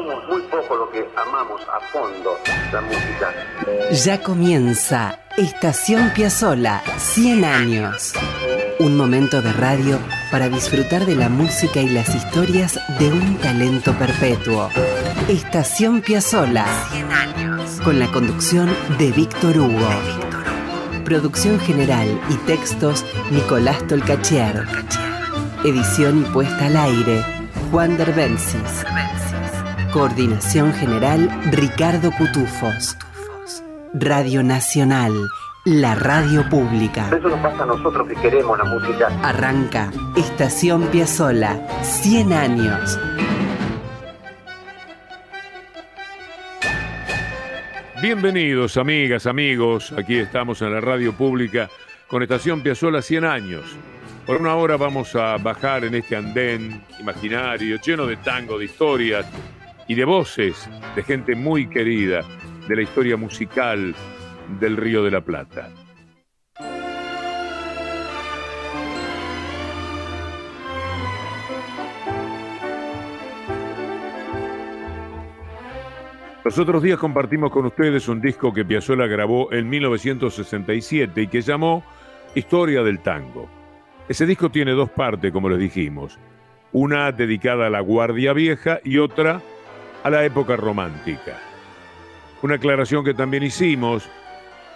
somos muy pocos los que amamos a fondo la música. Ya comienza Estación Piazzola, 100 años. Un momento de radio para disfrutar de la música y las historias de un talento perpetuo. Estación Piazzola, 100 años. Con la conducción de Víctor Hugo. Producción general y textos Nicolás Tolcachier. Edición y puesta al aire Juan Derbensis. Coordinación General Ricardo Cutufos. Radio Nacional, la radio pública. Eso nos pasa a nosotros que queremos la música. Arranca Estación Piazzola, 100 años. Bienvenidos amigas, amigos, aquí estamos en la radio pública con Estación Piazzola 100 años. Por una hora vamos a bajar en este andén imaginario lleno de tango, de historias y de voces de gente muy querida de la historia musical del Río de la Plata. Los otros días compartimos con ustedes un disco que Piazzolla grabó en 1967 y que llamó Historia del Tango. Ese disco tiene dos partes, como les dijimos. Una dedicada a la Guardia Vieja y otra a la época romántica. Una aclaración que también hicimos,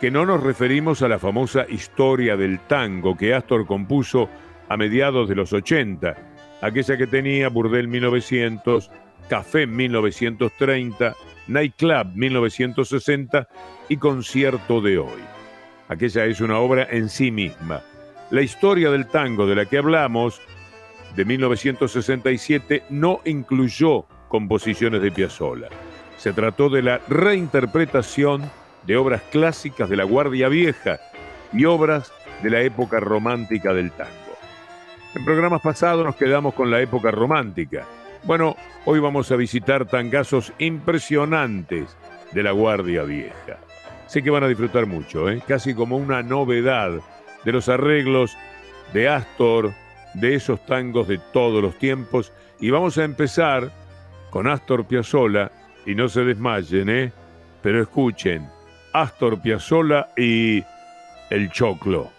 que no nos referimos a la famosa historia del tango que Astor compuso a mediados de los 80, aquella que tenía Burdel 1900, Café 1930, Nightclub 1960 y Concierto de hoy. Aquella es una obra en sí misma. La historia del tango de la que hablamos, de 1967, no incluyó composiciones de Piazzolla. Se trató de la reinterpretación de obras clásicas de la Guardia Vieja y obras de la época romántica del tango. En programas pasados nos quedamos con la época romántica. Bueno, hoy vamos a visitar tangazos impresionantes de la Guardia Vieja. Sé que van a disfrutar mucho, ¿eh? casi como una novedad de los arreglos de Astor, de esos tangos de todos los tiempos. Y vamos a empezar con Astor Piazzolla, y no se desmayen, ¿eh? Pero escuchen, Astor Piazzolla y El Choclo.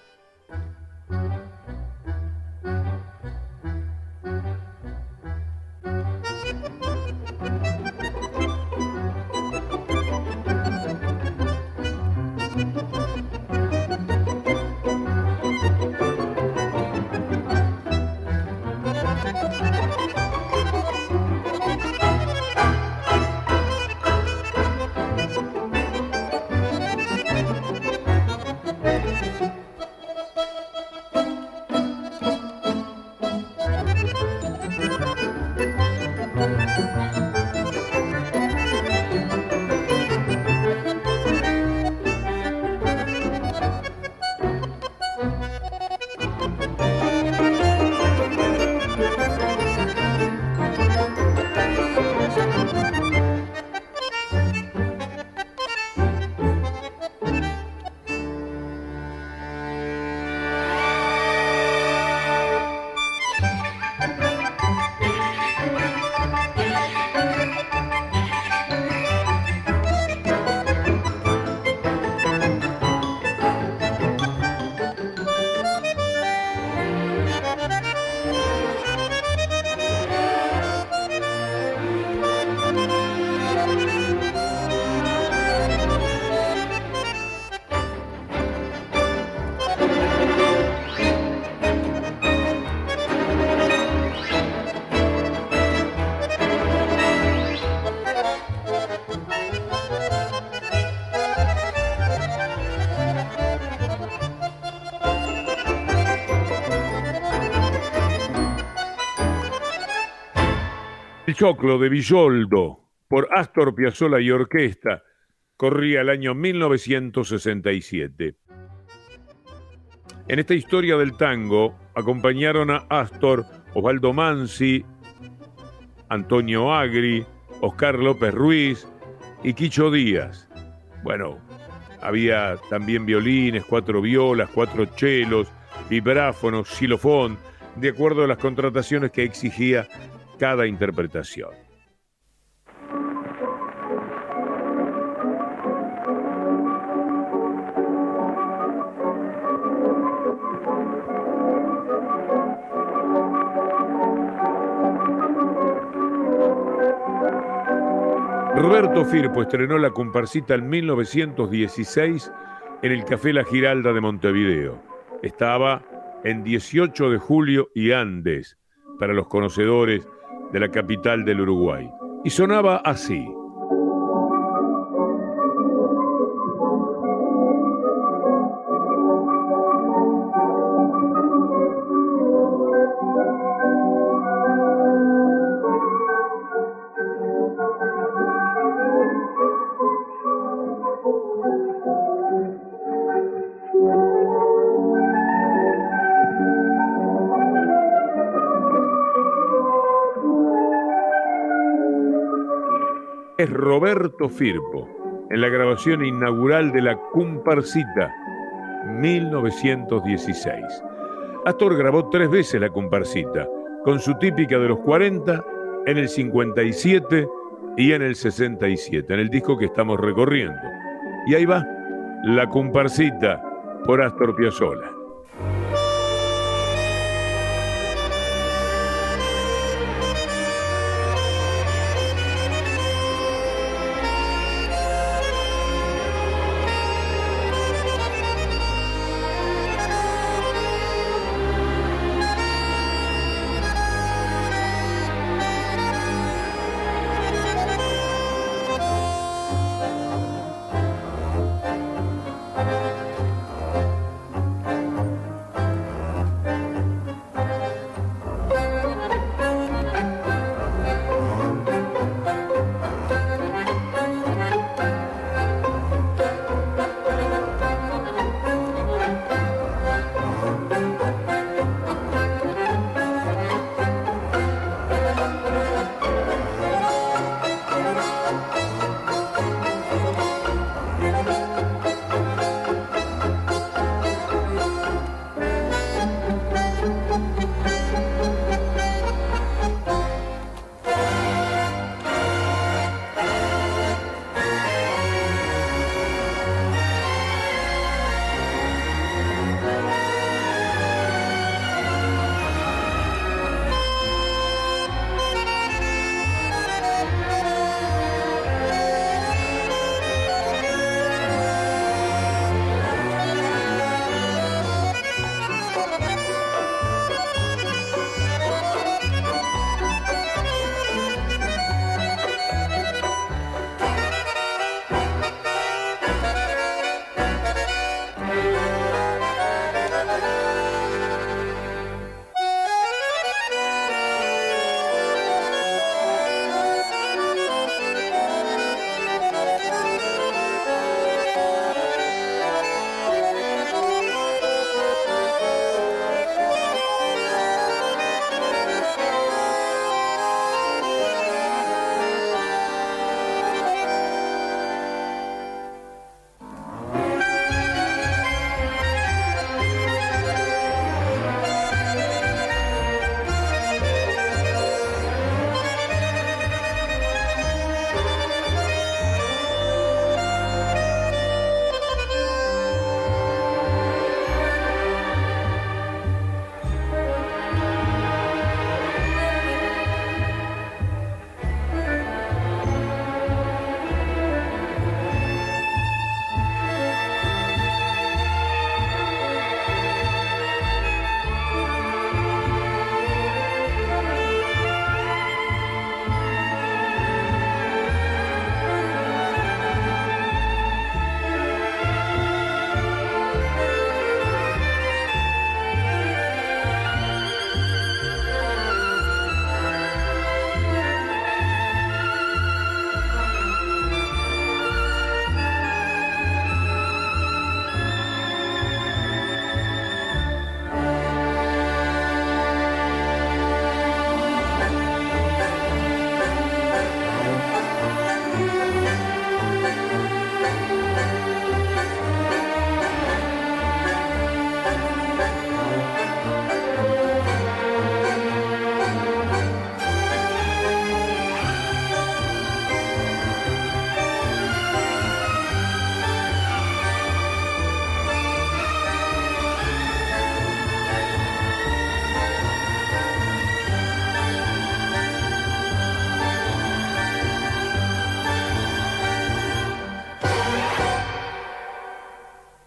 Choclo de Villoldo por Astor Piazzolla y Orquesta corría el año 1967. En esta historia del tango acompañaron a Astor Osvaldo Mansi, Antonio Agri, Oscar López Ruiz y Quicho Díaz. Bueno, había también violines, cuatro violas, cuatro chelos, vibráfonos, xilofón, de acuerdo a las contrataciones que exigía cada interpretación. Roberto Firpo estrenó la comparsita en 1916 en el Café La Giralda de Montevideo. Estaba en 18 de julio y Andes, para los conocedores de la capital del Uruguay. Y sonaba así. Roberto Firpo, en la grabación inaugural de la Comparsita, 1916. Astor grabó tres veces la Comparsita, con su típica de los 40, en el 57 y en el 67, en el disco que estamos recorriendo. Y ahí va, la Comparsita por Astor Piazzolla.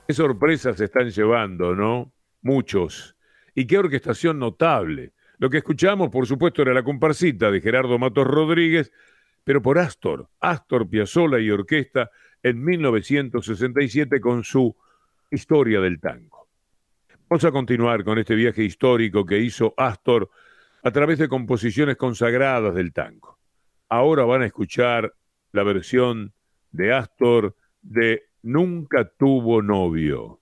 Qué sorpresas se están llevando, ¿no? Muchos. Y qué orquestación notable. Lo que escuchamos, por supuesto, era la comparsita de Gerardo Matos Rodríguez, pero por Astor, Astor Piazzolla y Orquesta en 1967 con su Historia del Tango. Vamos a continuar con este viaje histórico que hizo Astor a través de composiciones consagradas del tango. Ahora van a escuchar la versión de Astor de Nunca tuvo novio.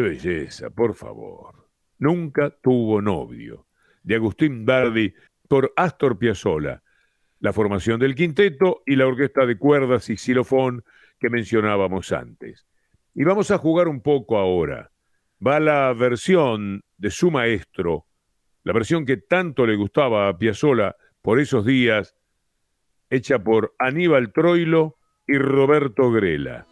Belleza, por favor. Nunca tuvo novio. De Agustín Bardi por Astor Piazzolla. La formación del quinteto y la orquesta de cuerdas y xilofón que mencionábamos antes. Y vamos a jugar un poco ahora. Va la versión de su maestro, la versión que tanto le gustaba a Piazzolla por esos días, hecha por Aníbal Troilo y Roberto Grela.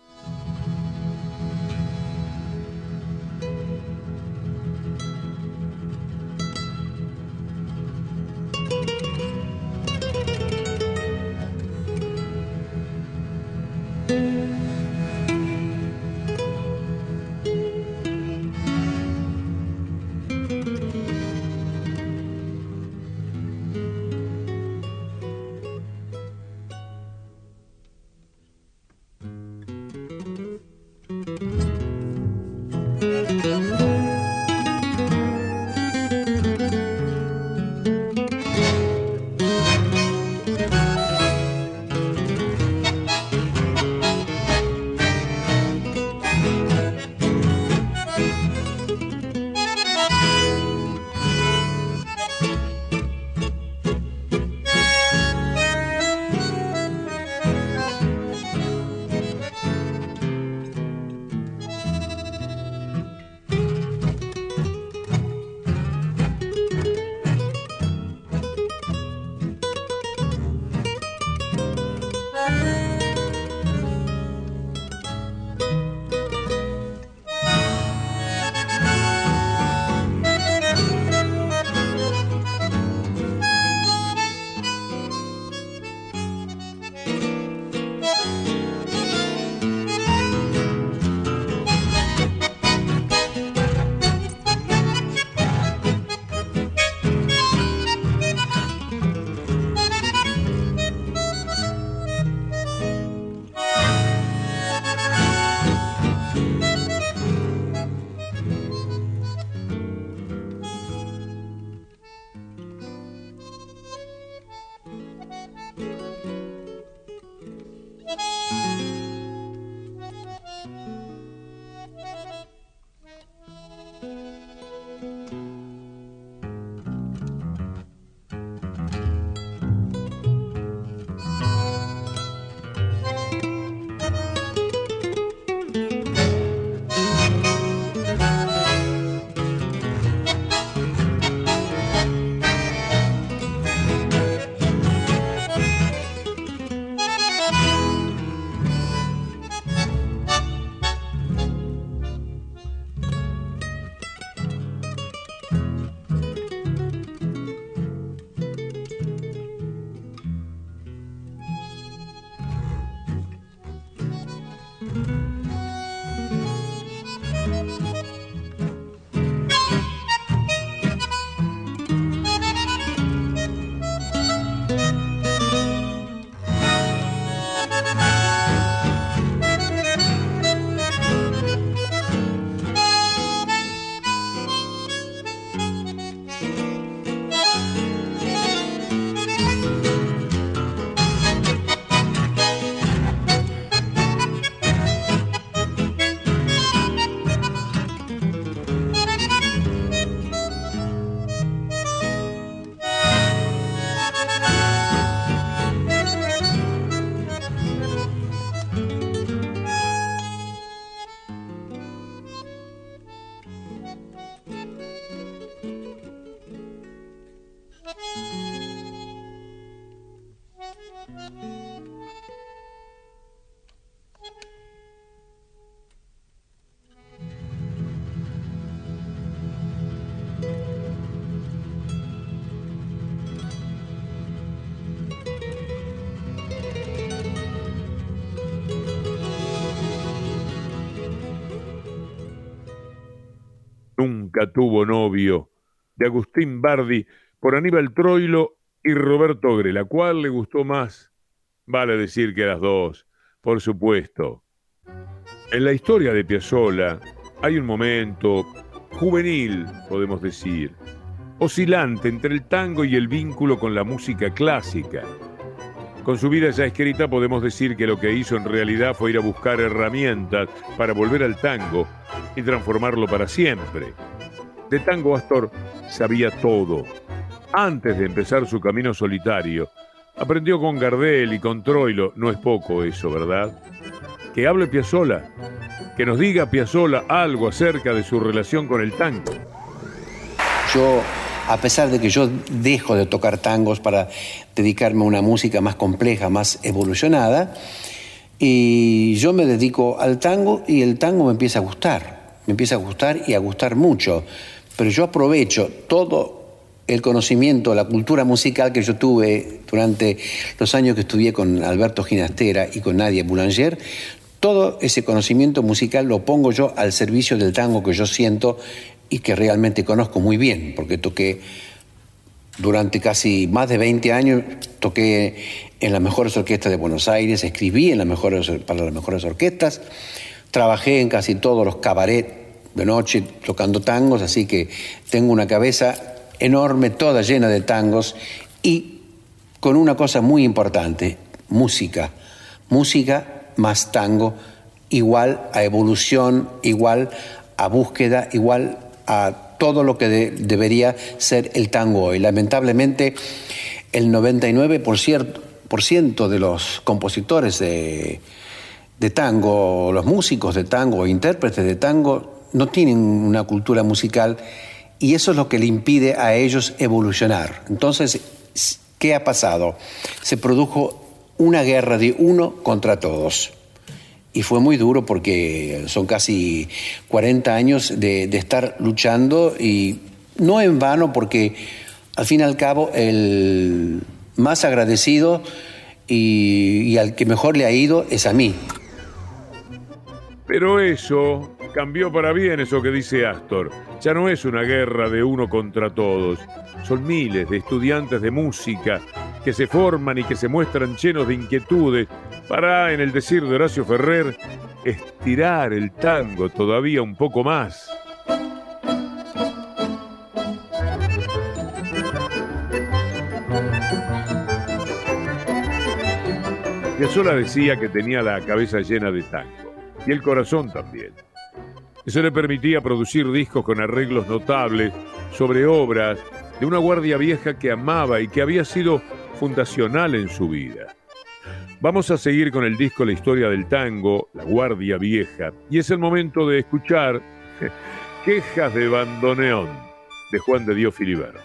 Tuvo novio, de Agustín Bardi, por Aníbal Troilo y Roberto Grela. ¿Cuál le gustó más? Vale decir que las dos, por supuesto. En la historia de Piazzolla hay un momento juvenil, podemos decir, oscilante entre el tango y el vínculo con la música clásica. Con su vida ya escrita podemos decir que lo que hizo en realidad fue ir a buscar herramientas para volver al tango y transformarlo para siempre. De tango Astor sabía todo. Antes de empezar su camino solitario, aprendió con Gardel y con Troilo, no es poco eso, ¿verdad? Que hable Piazzola, que nos diga Piazzola algo acerca de su relación con el tango. Yo a pesar de que yo dejo de tocar tangos para dedicarme a una música más compleja, más evolucionada, y yo me dedico al tango y el tango me empieza a gustar, me empieza a gustar y a gustar mucho, pero yo aprovecho todo el conocimiento, la cultura musical que yo tuve durante los años que estudié con Alberto Ginastera y con Nadia Boulanger, todo ese conocimiento musical lo pongo yo al servicio del tango que yo siento y que realmente conozco muy bien, porque toqué durante casi más de 20 años, toqué en las mejores orquestas de Buenos Aires, escribí para las mejores orquestas, trabajé en casi todos los cabarets de noche tocando tangos, así que tengo una cabeza enorme, toda llena de tangos y con una cosa muy importante, música. Música más tango, igual a evolución, igual a búsqueda, igual a todo lo que debería ser el tango hoy. Lamentablemente, el 99% de los compositores de, de tango, los músicos de tango, intérpretes de tango, no tienen una cultura musical y eso es lo que le impide a ellos evolucionar. Entonces, ¿qué ha pasado? Se produjo una guerra de uno contra todos y fue muy duro porque son casi 40 años de, estar luchando y no en vano porque al fin y al cabo el más agradecido y, y al que mejor le ha ido es a mí. Pero eso cambió para bien, eso que dice Astor. Ya no es una guerra de uno contra todos. Son miles de estudiantes de música que se forman y que se muestran llenos de inquietudes para, en el decir de Horacio Ferrer, estirar el tango todavía un poco más. Piazzolla decía que tenía la cabeza llena de tango y el corazón también. Eso le permitía producir discos con arreglos notables sobre obras de una guardia vieja que amaba y que había sido fundacional en su vida. Vamos a seguir con el disco La historia del tango, La Guardia Vieja, y es el momento de escuchar Quejas de Bandoneón de Juan de Dios Filiberto.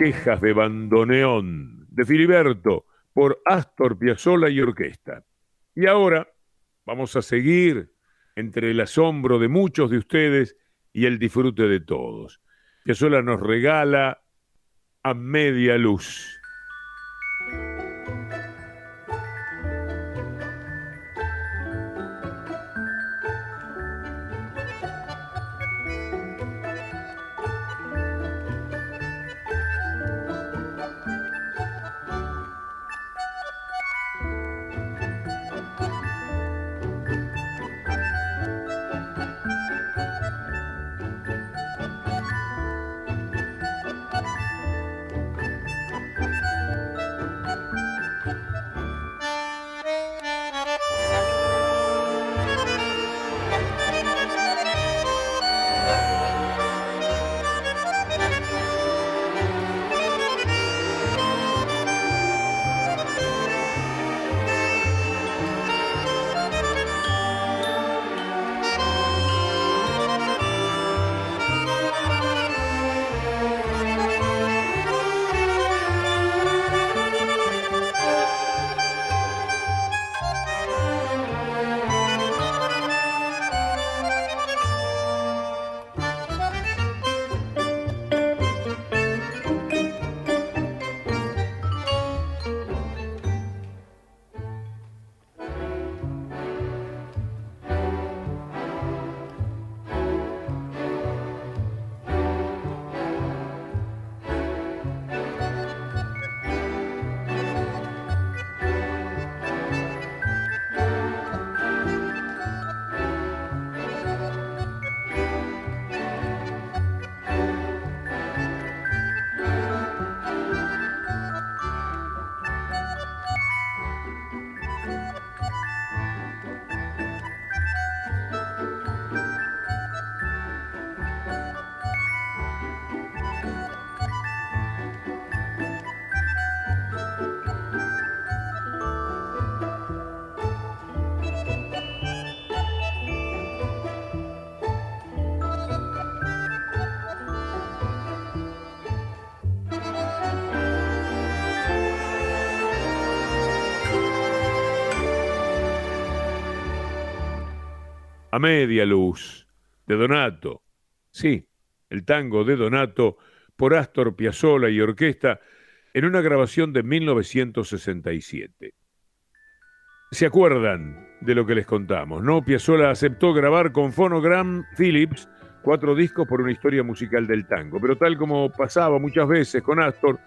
Quejas de Bandoneón, de Filiberto, por Astor Piazzolla y Orquesta. Y ahora vamos a seguir entre el asombro de muchos de ustedes y el disfrute de todos. Piazzolla nos regala a media luz. Media luz, de Donato. Sí, el tango de Donato por Astor Piazzolla y orquesta en una grabación de 1967. ¿Se acuerdan de lo que les contamos? ¿No? Piazzolla aceptó grabar con Phonogram Philips cuatro discos por una historia musical del tango, pero tal como pasaba muchas veces con Astor,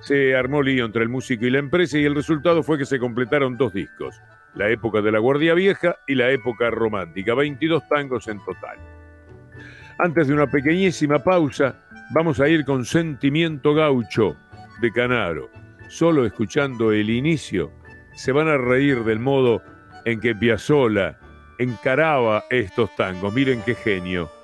se armó lío entre el músico y la empresa y el resultado fue que se completaron dos discos, la época de la Guardia Vieja y la época romántica, 22 tangos en total. Antes de una pequeñísima pausa, vamos a ir con Sentimiento Gaucho de Canaro. Solo escuchando el inicio, se van a reír del modo en que Piazzolla encaraba estos tangos. Miren qué genio.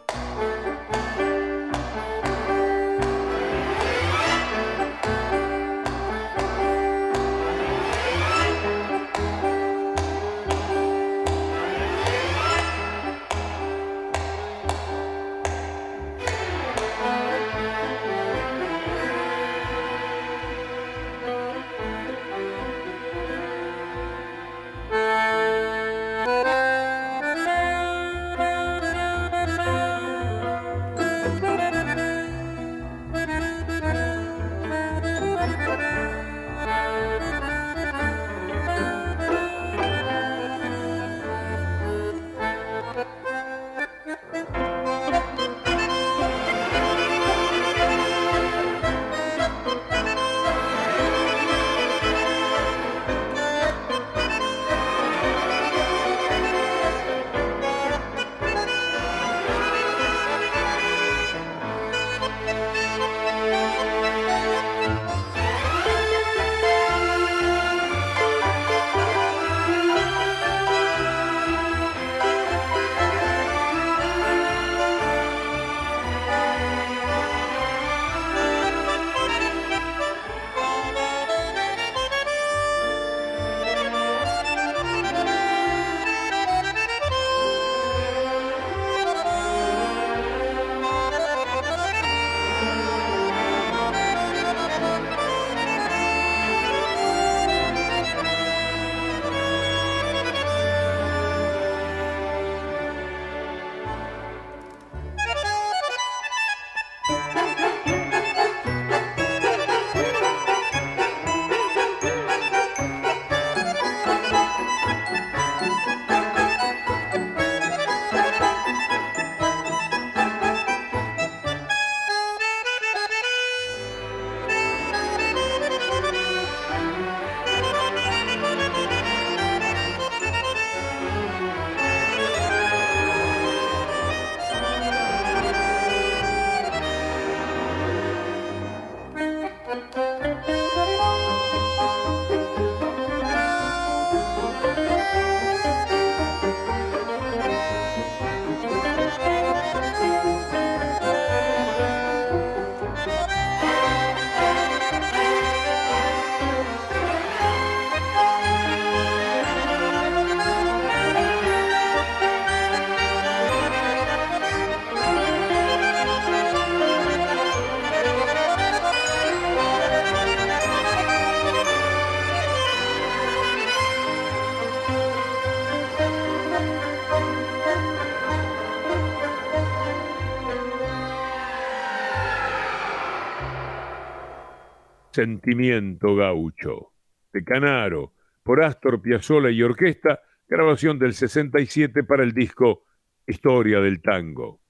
Sentimiento Gaucho, de Canaro, por Astor Piazzolla y Orquesta, grabación del 67 para el disco Historia del Tango.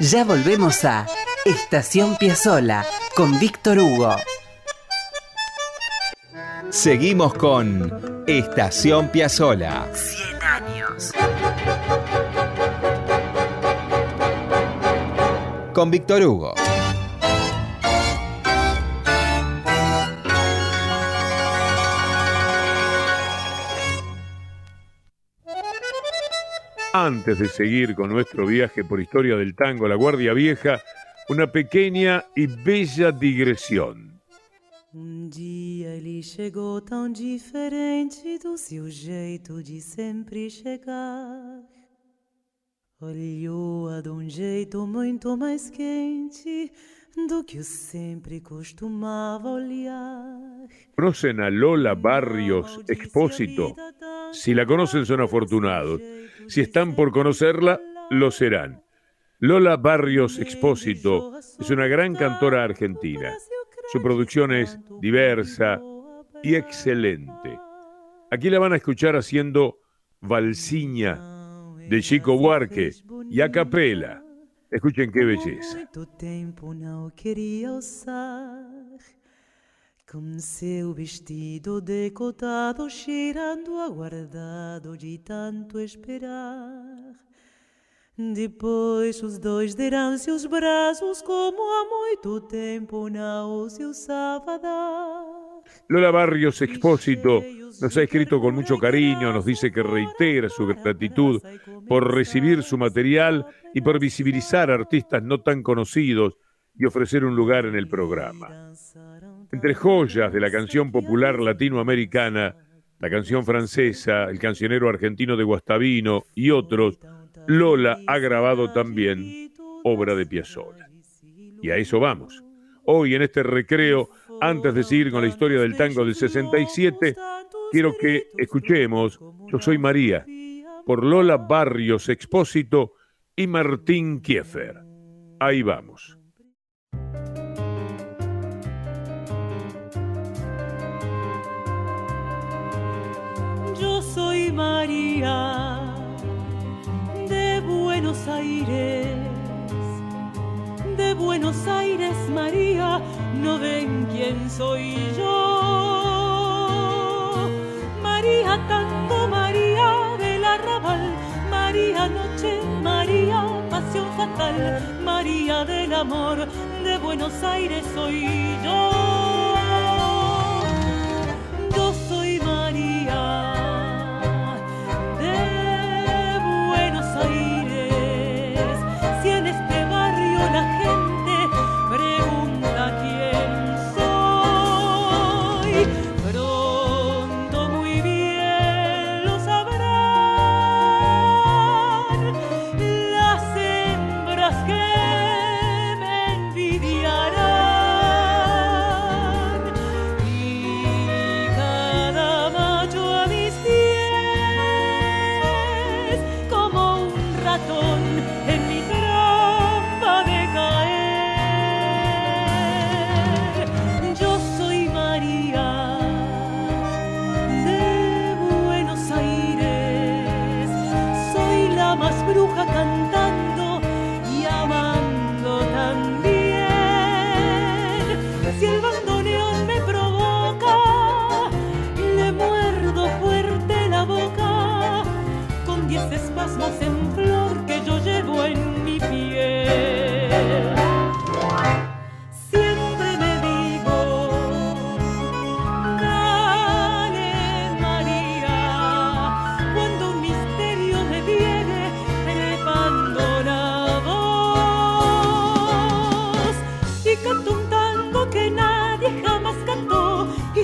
Ya volvemos a Estación Piazzolla con Víctor Hugo. Seguimos con Estación Piazzolla. 100 años. Con Víctor Hugo. Antes de seguir con nuestro viaje por historia del tango La Guardia Vieja, una pequeña y bella digresión. Um dia ele chegou tão diferente do seu jeito de sempre chegar. Olhou-a de um jeito muito mais quente do que sempre costumava olhar. ¿Conocen a Lola Barrios Expósito? Si la conocen son afortunados. Si están por conocerla, lo serán. Lola Barrios Expósito es una gran cantora argentina. Su producción es diversa y excelente. Aquí la van a escuchar haciendo Valsiña de Chico Buarque y a capela. Escuchen qué belleza. Com seu vestido decotado cheirando aguardado de tanto esperar. Depois os dois deram seus braços como há muito tempo não se usava dar. Lola Barrios Expósito nos ha escrito con mucho cariño, nos dice que reitera su gratitud por recibir su material y por visibilizar artistas no tan conocidos y ofrecer un lugar en el programa. Entre joyas de la canción popular latinoamericana, la canción francesa, el cancionero argentino de Guastavino y otros, Lola ha grabado también obra de Piazzolla. Y a eso vamos. Hoy en este recreo, antes de seguir con la historia del tango del 67, quiero que escuchemos Yo soy María por Lola Barrios Expósito y Martín Kiefer. Ahí vamos. María de Buenos Aires, de Buenos Aires María, no ven quién soy yo. María tanto María del arrabal, María noche, María pasión fatal, María del amor, de Buenos Aires soy yo. Yo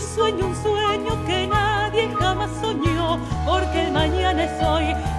sueño un sueño que nadie jamás soñó, porque el mañana es hoy.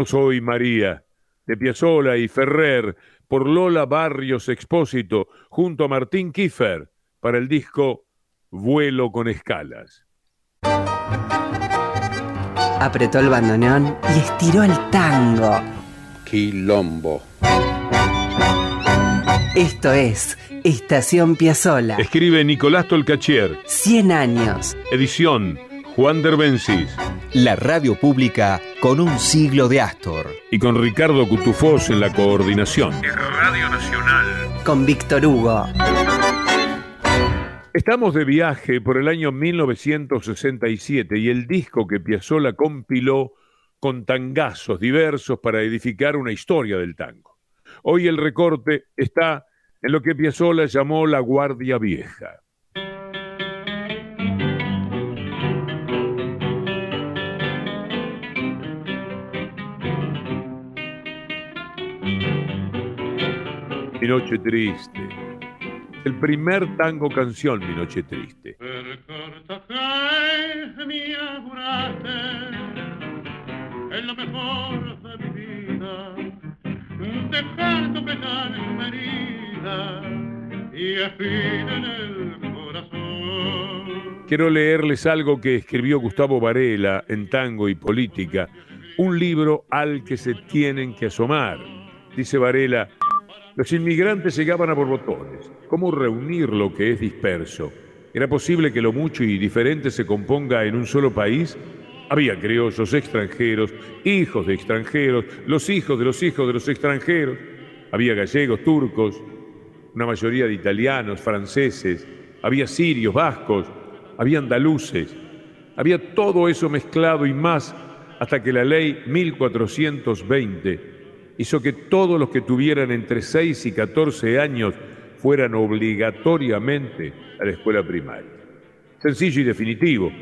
No soy María, de Piazzolla y Ferrer, por Lola Barrios Expósito, junto a Martín Kiefer, para el disco Vuelo con escalas. Apretó el bandoneón y estiró el tango. Quilombo. Esto es Estación Piazzola. Escribe Nicolás Tolcachier. 100 años. Edición Juan Derbencis. La radio pública con un siglo de Astor. Y con Ricardo Cutufós en la coordinación. Radio Nacional. Con Víctor Hugo. Estamos de viaje por el año 1967 y el disco que Piazzolla compiló con tangazos diversos para edificar una historia del tango. Hoy el recorte está en lo que Piazzolla llamó la Guardia Vieja. Mi noche triste. El primer tango canción, Mi noche triste. Es lo mejor de mi vida, dejar tu pesar en una herida y fin en el corazón. Quiero leerles algo que escribió Gustavo Varela en Tango y Política, un libro al que se tienen que asomar. Dice Varela, los inmigrantes llegaban a borbotones. ¿Cómo reunir lo que es disperso? ¿Era posible que lo mucho y diferente se componga en un solo país? Había criollos extranjeros, hijos de extranjeros, los hijos de los hijos de los extranjeros. Había gallegos, turcos, una mayoría de italianos, franceses. Había sirios, vascos, había andaluces. Había todo eso mezclado y más hasta que la ley 1420 hizo que todos los que tuvieran entre 6 y 14 años fueran obligatoriamente a la escuela primaria. Sencillo y definitivo.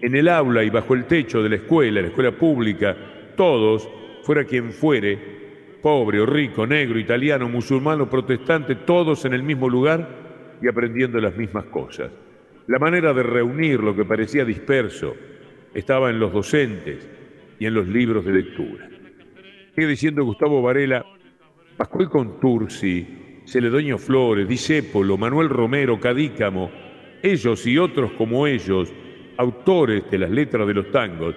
En el aula y bajo el techo de la escuela, la escuela pública, todos, fuera quien fuere, pobre o rico, negro, italiano, musulmano, protestante, todos en el mismo lugar y aprendiendo las mismas cosas. La manera de reunir lo que parecía disperso estaba en los docentes y en los libros de lectura. Sigue diciendo Gustavo Varela, Pascual Contursi, Celedoño Flores, Disépolo, Manuel Romero, Cadícamo, ellos y otros como ellos, autores de las letras de los tangos,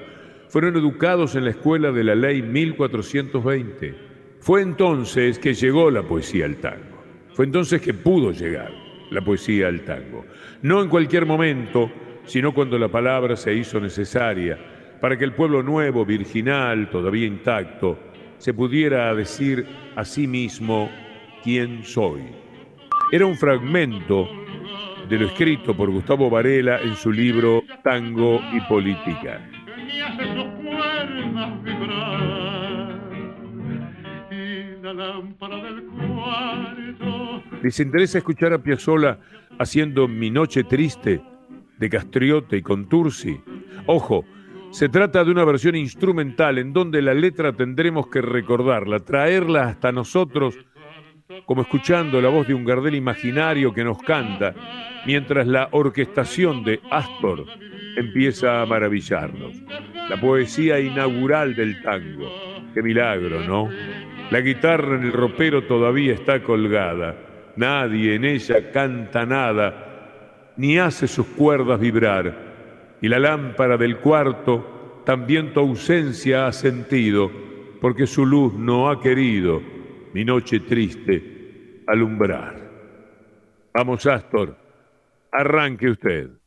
fueron educados en la escuela de la ley 1420. Fue entonces que llegó la poesía al tango. Fue entonces que pudo llegar la poesía al tango. No en cualquier momento, sino cuando la palabra se hizo necesaria para que el pueblo nuevo, virginal, todavía intacto, se pudiera decir a sí mismo quién soy. Era un fragmento de lo escrito por Gustavo Varela en su libro Tango y Política. ¿Les interesa escuchar a Piazzolla haciendo Mi Noche Triste de Castriote y Contursi? Ojo, se trata de una versión instrumental en donde la letra tendremos que recordarla, traerla hasta nosotros, como escuchando la voz de un Gardel imaginario que nos canta, mientras la orquestación de Astor empieza a maravillarnos. La poesía inaugural del tango. Qué milagro, ¿no? La guitarra en el ropero todavía está colgada. Nadie en ella canta nada, ni hace sus cuerdas vibrar y la lámpara del cuarto también tu ausencia ha sentido, porque su luz no ha querido mi noche triste alumbrar. Vamos, Astor, arranque usted.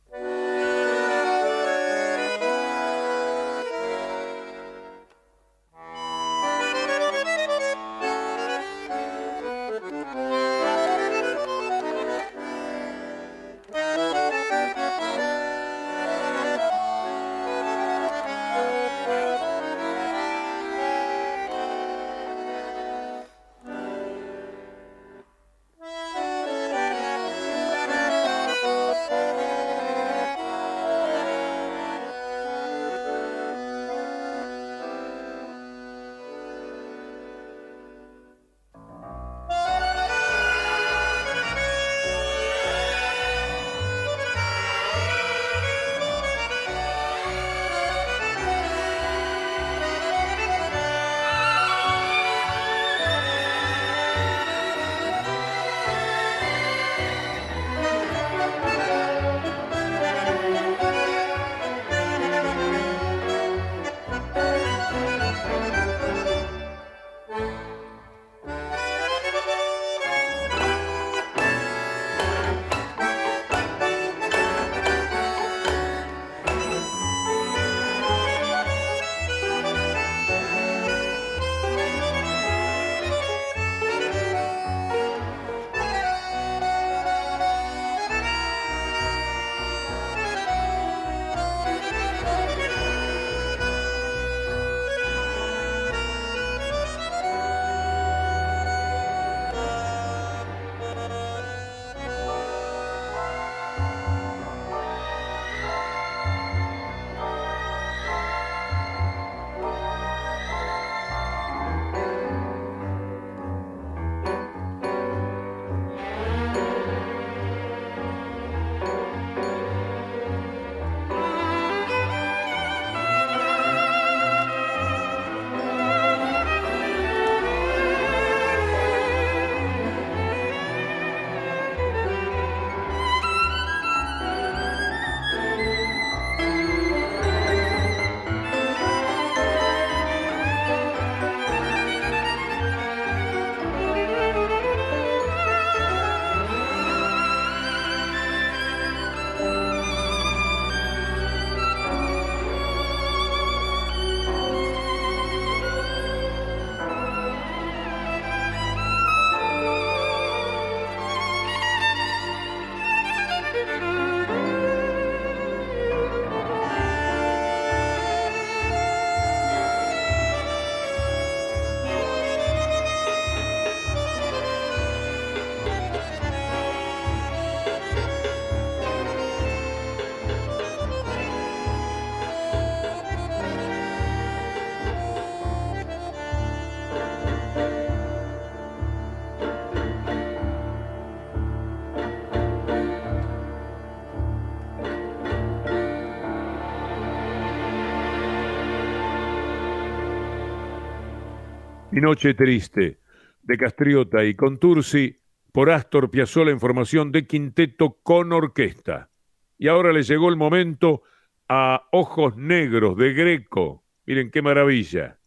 Mi noche triste, de Castriota y Contursi, por Astor Piazzolla en formación de quinteto con orquesta. Y ahora le llegó el momento a Ojos Negros de Greco. Miren qué maravilla.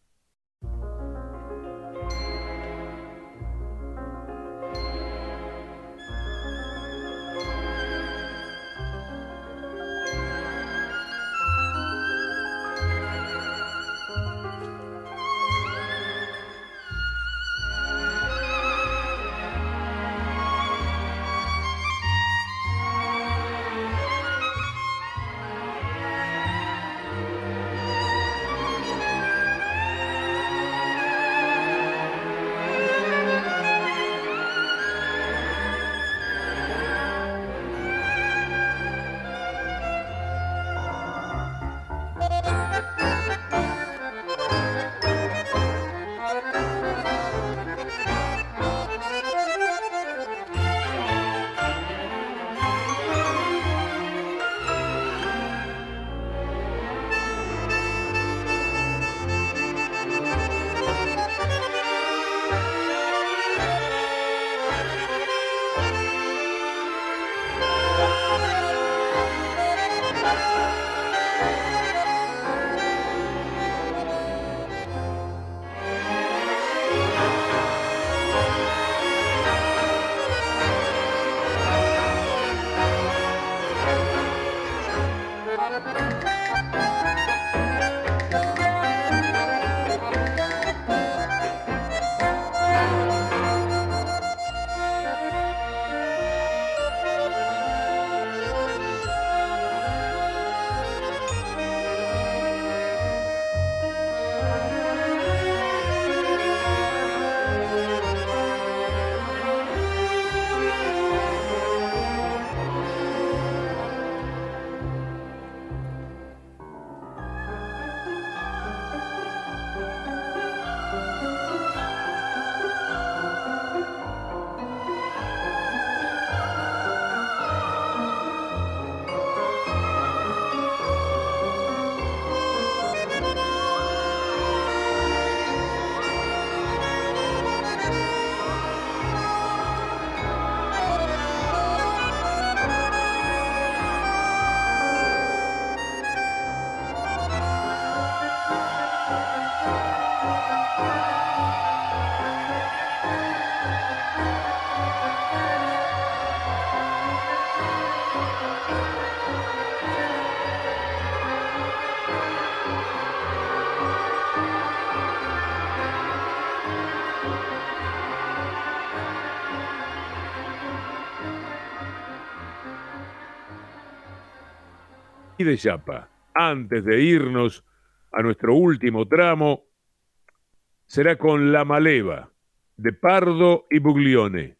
Y de Chapa. Antes de irnos a nuestro último tramo, será con La Maleva, de Pardo y Buglione.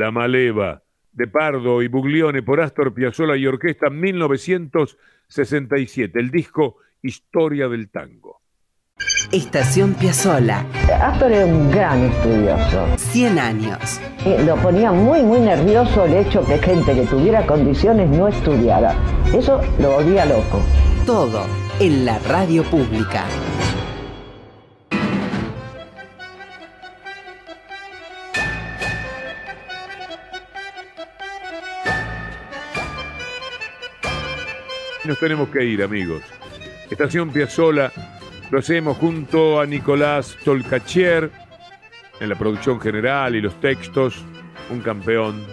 La Maleva, de Pardo y Buglione por Astor Piazzolla y Orquesta 1967, el disco Historia del Tango. Estación Piazzolla. Astor era un gran estudioso. 100 años. Lo ponía muy, muy nervioso el hecho que gente que tuviera condiciones no estudiara. Eso lo volvía loco. Todo en la radio pública. Nos tenemos que ir, amigos. Estación Piazzola lo hacemos junto a Nicolás Tolcachier en la producción general y los textos, un campeón.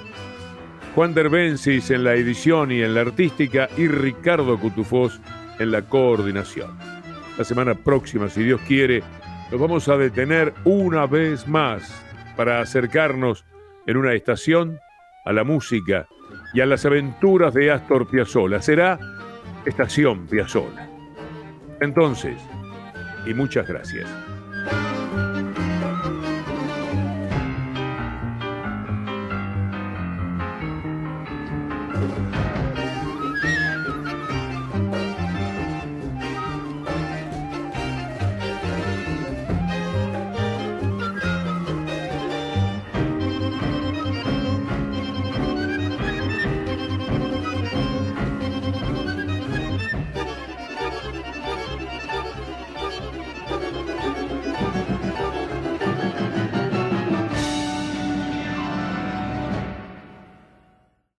Juan Derbensis en la edición y en la artística y Ricardo Cutufós en la coordinación. La semana próxima, si Dios quiere, nos vamos a detener una vez más para acercarnos en una estación a la música y a las aventuras de Astor Piazzolla. Será Estación Piazzolla. Entonces, y muchas gracias.